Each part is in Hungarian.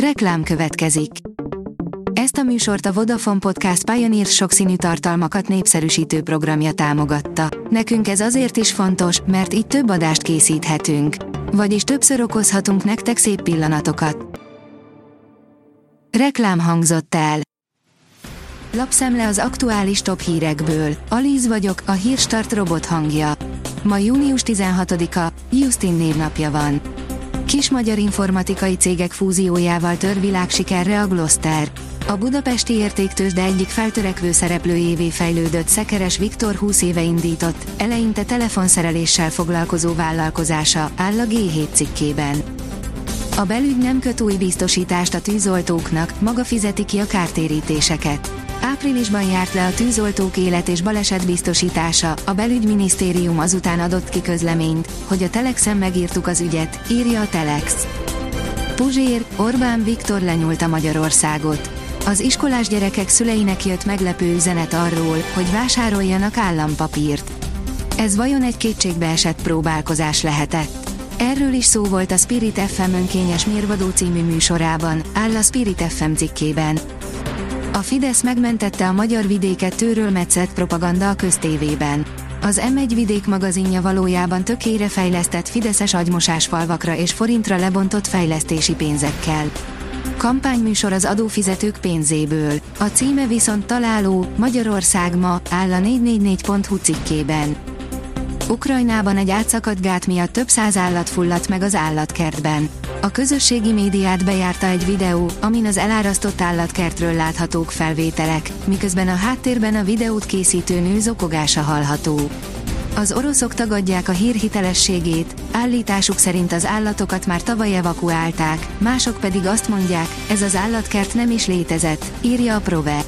Reklám következik. Ezt a műsort a Vodafone Podcast Pioneer sokszínű tartalmakat népszerűsítő programja támogatta. Nekünk ez azért is fontos, mert így több adást készíthetünk. Vagyis többször okozhatunk nektek szép pillanatokat. Reklám hangzott el. Lapszemle az aktuális top hírekből. Alíz vagyok, a hírstart robot hangja. Ma június 16-a, Justin névnapja van. Kis magyar informatikai cégek fúziójával tör világsikerre a Gloster. A budapesti értéktősde egyik feltörekvő szereplőjévé fejlődött Szekeres Viktor 20 éve indított, eleinte telefonszereléssel foglalkozó vállalkozása, áll a G7 cikkében. A belügy nem köt új biztosítást a tűzoltóknak, maga fizeti ki a kártérítéseket. Áprilisban járt le a tűzoltók élet és baleset biztosítása, a belügyminisztérium azután adott ki közleményt, hogy a Telexen megírtuk az ügyet, írja a Telex. Puzsér, Orbán Viktor lenyúlta Magyarországot. Az iskolás gyerekek szüleinek jött meglepő üzenet arról, hogy vásároljanak állampapírt. Ez vajon egy kétségbeesett próbálkozás lehetett? Erről is szó volt a Spirit FM önkényes mérvadó című műsorában, áll a Spirit FM cikkében. A Fidesz megmentette a magyar vidéket tőről metszett propaganda a köztévében. Az M1 vidék magazinja valójában tökére fejlesztett fideszes agymosás falvakra és forintra lebontott fejlesztési pénzekkel. Kampányműsor az adófizetők pénzéből. A címe viszont találó, Magyarország ma, áll a 444.hu cikkében. Ukrajnában egy átszakadt gát miatt több száz állat fulladt meg az állatkertben. A közösségi médiát bejárta egy videó, amin az elárasztott állatkertről láthatók felvételek, miközben a háttérben a videót készítő nő zokogása hallható. Az oroszok tagadják a hír hitelességét, állításuk szerint az állatokat már tavaly evakuálták, mások pedig azt mondják, ez az állatkert nem is létezett, írja a Prove.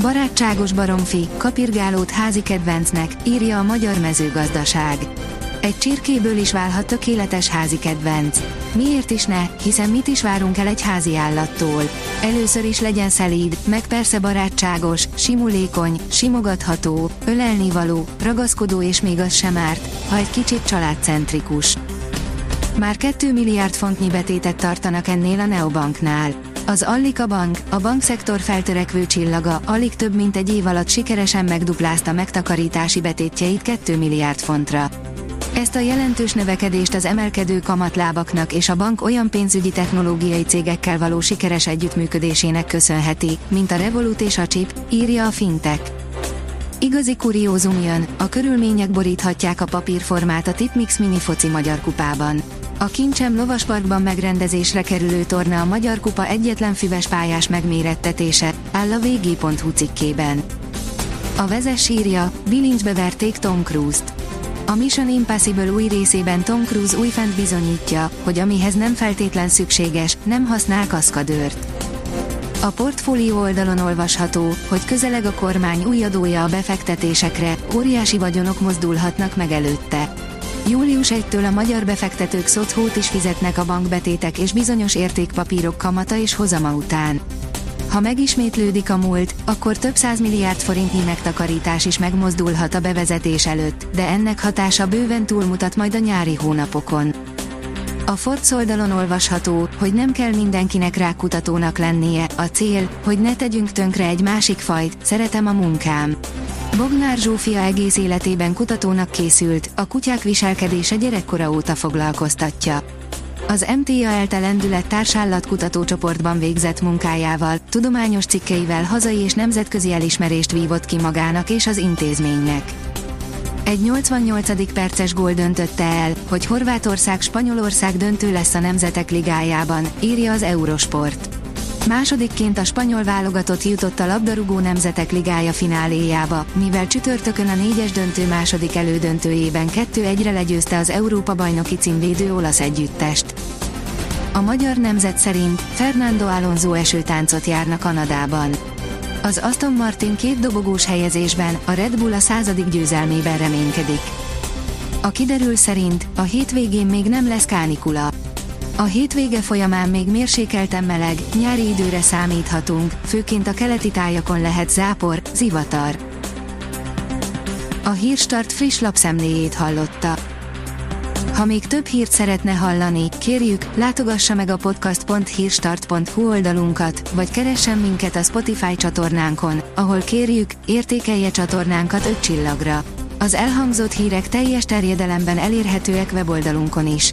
Barátságos baromfi, kapirgálót házi kedvencnek, írja a Magyar Mezőgazdaság. Egy csirkéből is válhat tökéletes házi kedvenc. Miért is ne, hiszen mit is várunk el egy házi állattól? Először is legyen szelíd, meg persze barátságos, simulékony, simogatható, ölelnivaló, ragaszkodó és még az sem árt, ha egy kicsit családcentrikus. Már 2 milliárd fontnyi betétet tartanak ennél a Neobanknál. Az Allika Bank, a bankszektor feltörekvő csillaga, alig több mint egy év alatt sikeresen megduplázta megtakarítási betétjeit 2 milliárd fontra. Ezt a jelentős növekedést az emelkedő kamatlábaknak és a bank olyan pénzügyi technológiai cégekkel való sikeres együttműködésének köszönheti, mint a Revolut és a Chip, írja a Fintech. Igazi kuriózum jön, a körülmények boríthatják a papírformát a Tipmix mini foci magyar kupában. A Kincsem Lovasparkban megrendezésre kerülő torna a Magyar Kupa egyetlen füves pályás megmérettetése, áll a vg.hu cikkében. A vezes írja, bilincsbe verték Tom Cruise-t. A Mission Impossible új részében Tom Cruise újfent bizonyítja, hogy amihez nem feltétlen szükséges, nem használ kaszkadőrt. A portfólió oldalon olvasható, hogy közeleg a kormány új adója a befektetésekre, óriási vagyonok mozdulhatnak meg előtte. Július 1-től a magyar befektetők szotthót is fizetnek a bankbetétek és bizonyos értékpapírok kamata és hozama után. Ha megismétlődik a múlt, akkor több milliárd forintnyi megtakarítás is megmozdulhat a bevezetés előtt, de ennek hatása bőven túlmutat majd a nyári hónapokon. A Forbes oldalon olvasható, hogy nem kell mindenkinek rákutatónak lennie, a cél, hogy ne tegyünk tönkre egy másik fajt, szeretem a munkám. Bognár Zsófia egész életében kutatónak készült, a kutyák viselkedése gyerekkora óta foglalkoztatja. Az MTA ELTE lendület társállat végzett munkájával, tudományos cikkeivel hazai és nemzetközi elismerést vívott ki magának és az intézménynek. Egy 88. perces gól döntötte el, hogy Horvátország Spanyolország döntő lesz a Nemzetek Ligájában, írja az Eurosport. Másodikként a spanyol válogatott jutott a labdarúgó nemzetek ligája fináléjába, mivel csütörtökön a négyes döntő második elődöntőjében 2-1-re legyőzte az Európa bajnoki címvédő olasz együttest. A magyar nemzet szerint Fernando Alonso esőtáncot járna Kanadában. Az Aston Martin két dobogós helyezésben, a Red Bull a századik győzelmében reménykedik. A kiderül szerint a hétvégén még nem lesz kánikula. A hétvége folyamán még mérsékelten meleg, nyári időre számíthatunk, főként a keleti tájakon lehet zápor, zivatar. A Hírstart friss lapszemléjét hallotta. Ha még több hírt szeretne hallani, kérjük, látogassa meg a podcast.hírstart.hu oldalunkat, vagy keressen minket a Spotify csatornánkon, ahol kérjük, értékelje csatornánkat 5 csillagra. Az elhangzott hírek teljes terjedelemben elérhetőek weboldalunkon is.